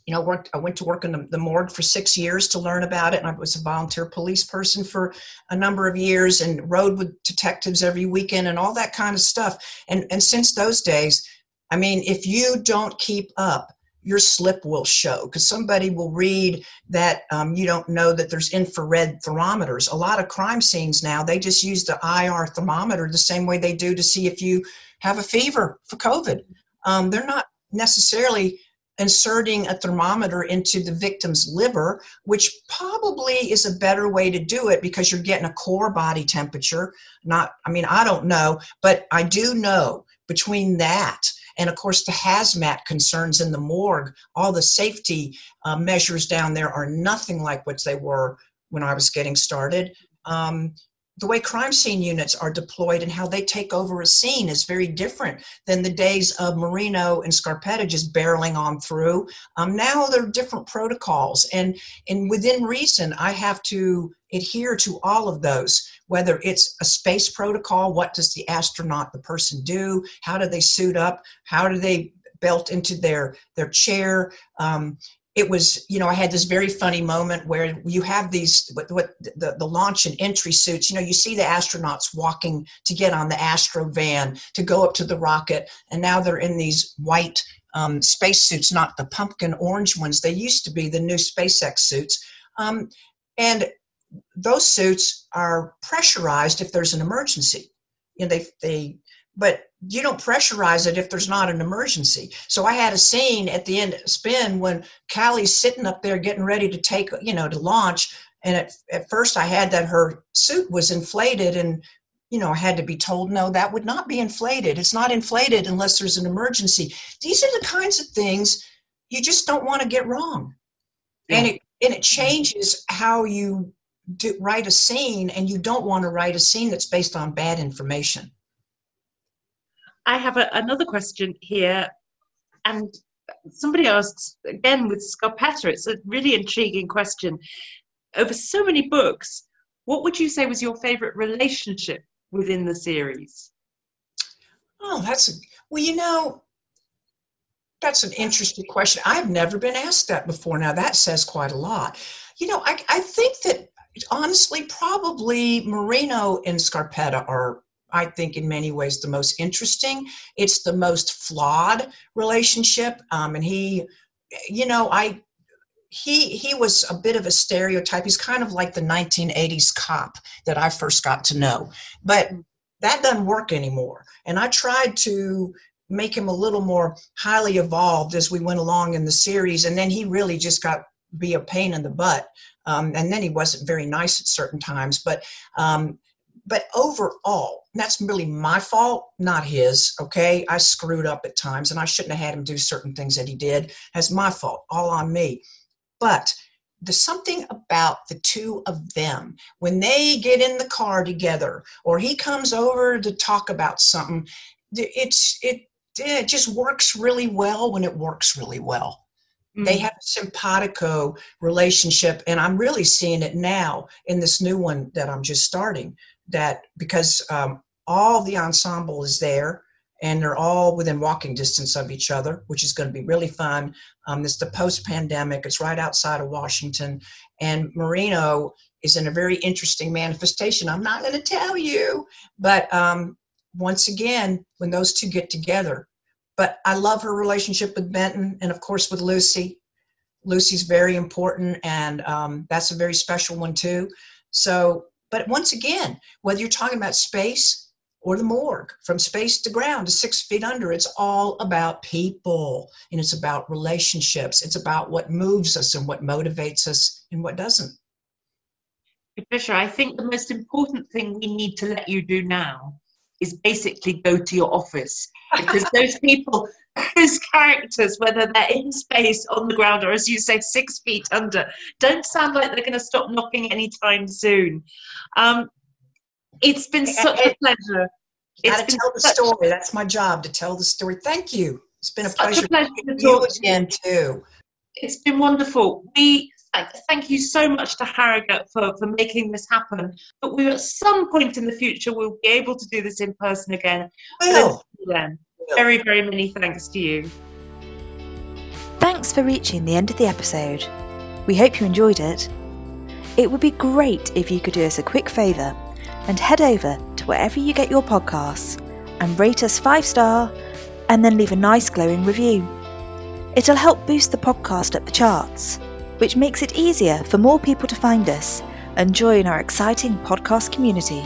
you know, worked, I went to work in the, the, morgue for six years to learn about it. And I was a volunteer police person for a number of years and rode with detectives every weekend and all that kind of stuff. And, and since those days, I mean, if you don't keep up, your slip will show because somebody will read that um, you don't know that there's infrared thermometers. A lot of crime scenes now, they just use the IR thermometer the same way they do to see if you have a fever for COVID. Um, they're not necessarily inserting a thermometer into the victim's liver, which probably is a better way to do it because you're getting a core body temperature. Not, I mean, I don't know, but I do know between that and of course the hazmat concerns in the morgue, all the safety uh, measures down there are nothing like what they were when I was getting started. Um, the way crime scene units are deployed and how they take over a scene is very different than the days of Marino and Scarpetta just barreling on through. Um, now there are different protocols, and and within reason, I have to adhere to all of those. Whether it's a space protocol, what does the astronaut, the person do? How do they suit up? How do they belt into their their chair? Um, it was you know i had this very funny moment where you have these what, what the, the launch and entry suits you know you see the astronauts walking to get on the astro van to go up to the rocket and now they're in these white um, spacesuits not the pumpkin orange ones they used to be the new spacex suits um, and those suits are pressurized if there's an emergency you know they they but you don't pressurize it if there's not an emergency. So I had a scene at the end of spin when Calli's sitting up there getting ready to take, you know, to launch. And at, at first I had that her suit was inflated and, you know, I had to be told, no, that would not be inflated. It's not inflated unless there's an emergency. These are the kinds of things you just don't want to get wrong. Yeah. And it and it changes how you do, write a scene and you don't want to write a scene that's based on bad information I have a, another question here, and somebody asks again with Scarpetta. It's a really intriguing question. Over so many books, what would you say was your favorite relationship within the series? Oh, that's a, well, you know, that's an interesting question. I've never been asked that before. Now that says quite a lot. You know, I, I think that honestly, probably Marino and Scarpetta are I think, in many ways, the most interesting. It's the most flawed relationship. Um, and he, you know, I, he he was a bit of a stereotype. He's kind of like the 1980s cop that I first got to know. But that doesn't work anymore. And I tried to make him a little more highly evolved as we went along in the series. And then he really just got be a pain in the butt. Um, and then he wasn't very nice at certain times. But um, but overall, that's really my fault, not his. Okay, I screwed up at times, and I shouldn't have had him do certain things that he did. That's my fault, all on me. But there's something about the two of them when they get in the car together, or he comes over to talk about something. It's it it just works really well when it works really well. They mm. have a simpatico relationship, and I'm really seeing it now in this new one that I'm just starting that because um, all the ensemble is there and they're all within walking distance of each other, which is going to be really fun. Um, it's the post pandemic, it's right outside of Washington. And Marino is in a very interesting manifestation. I'm not going to tell you, but um, once again, when those two get together, but I love her relationship with Benton and, of course, with Lucy. Lucy's very important, and um, that's a very special one, too. So but once again, whether you're talking about space or the morgue, from space to ground to six feet under, it's all about people and it's about relationships. It's about what moves us and what motivates us and what doesn't. Patricia, I think the most important thing we need to let you do now is basically go to your office because those people those characters, whether they're in space, on the ground, or as you say, six feet under, don't sound like they're going to stop knocking anytime soon. Um, it's been such a pleasure. It's Gotta tell the story. That's my job to tell the story. Thank you. It's been a pleasure. A pleasure to talk to you again too. It's been wonderful. We thank you so much to Harrogate for, for making this happen. But we at some point in the future we'll be able to do this in person again. Well, then very, very many thanks to you. Thanks for reaching the end of the episode. We hope you enjoyed it. It would be great if you could do us a quick favour and head over to wherever you get your podcasts and rate us five star and then leave a nice glowing review. It'll help boost the podcast up the charts, which makes it easier for more people to find us and join our exciting podcast community.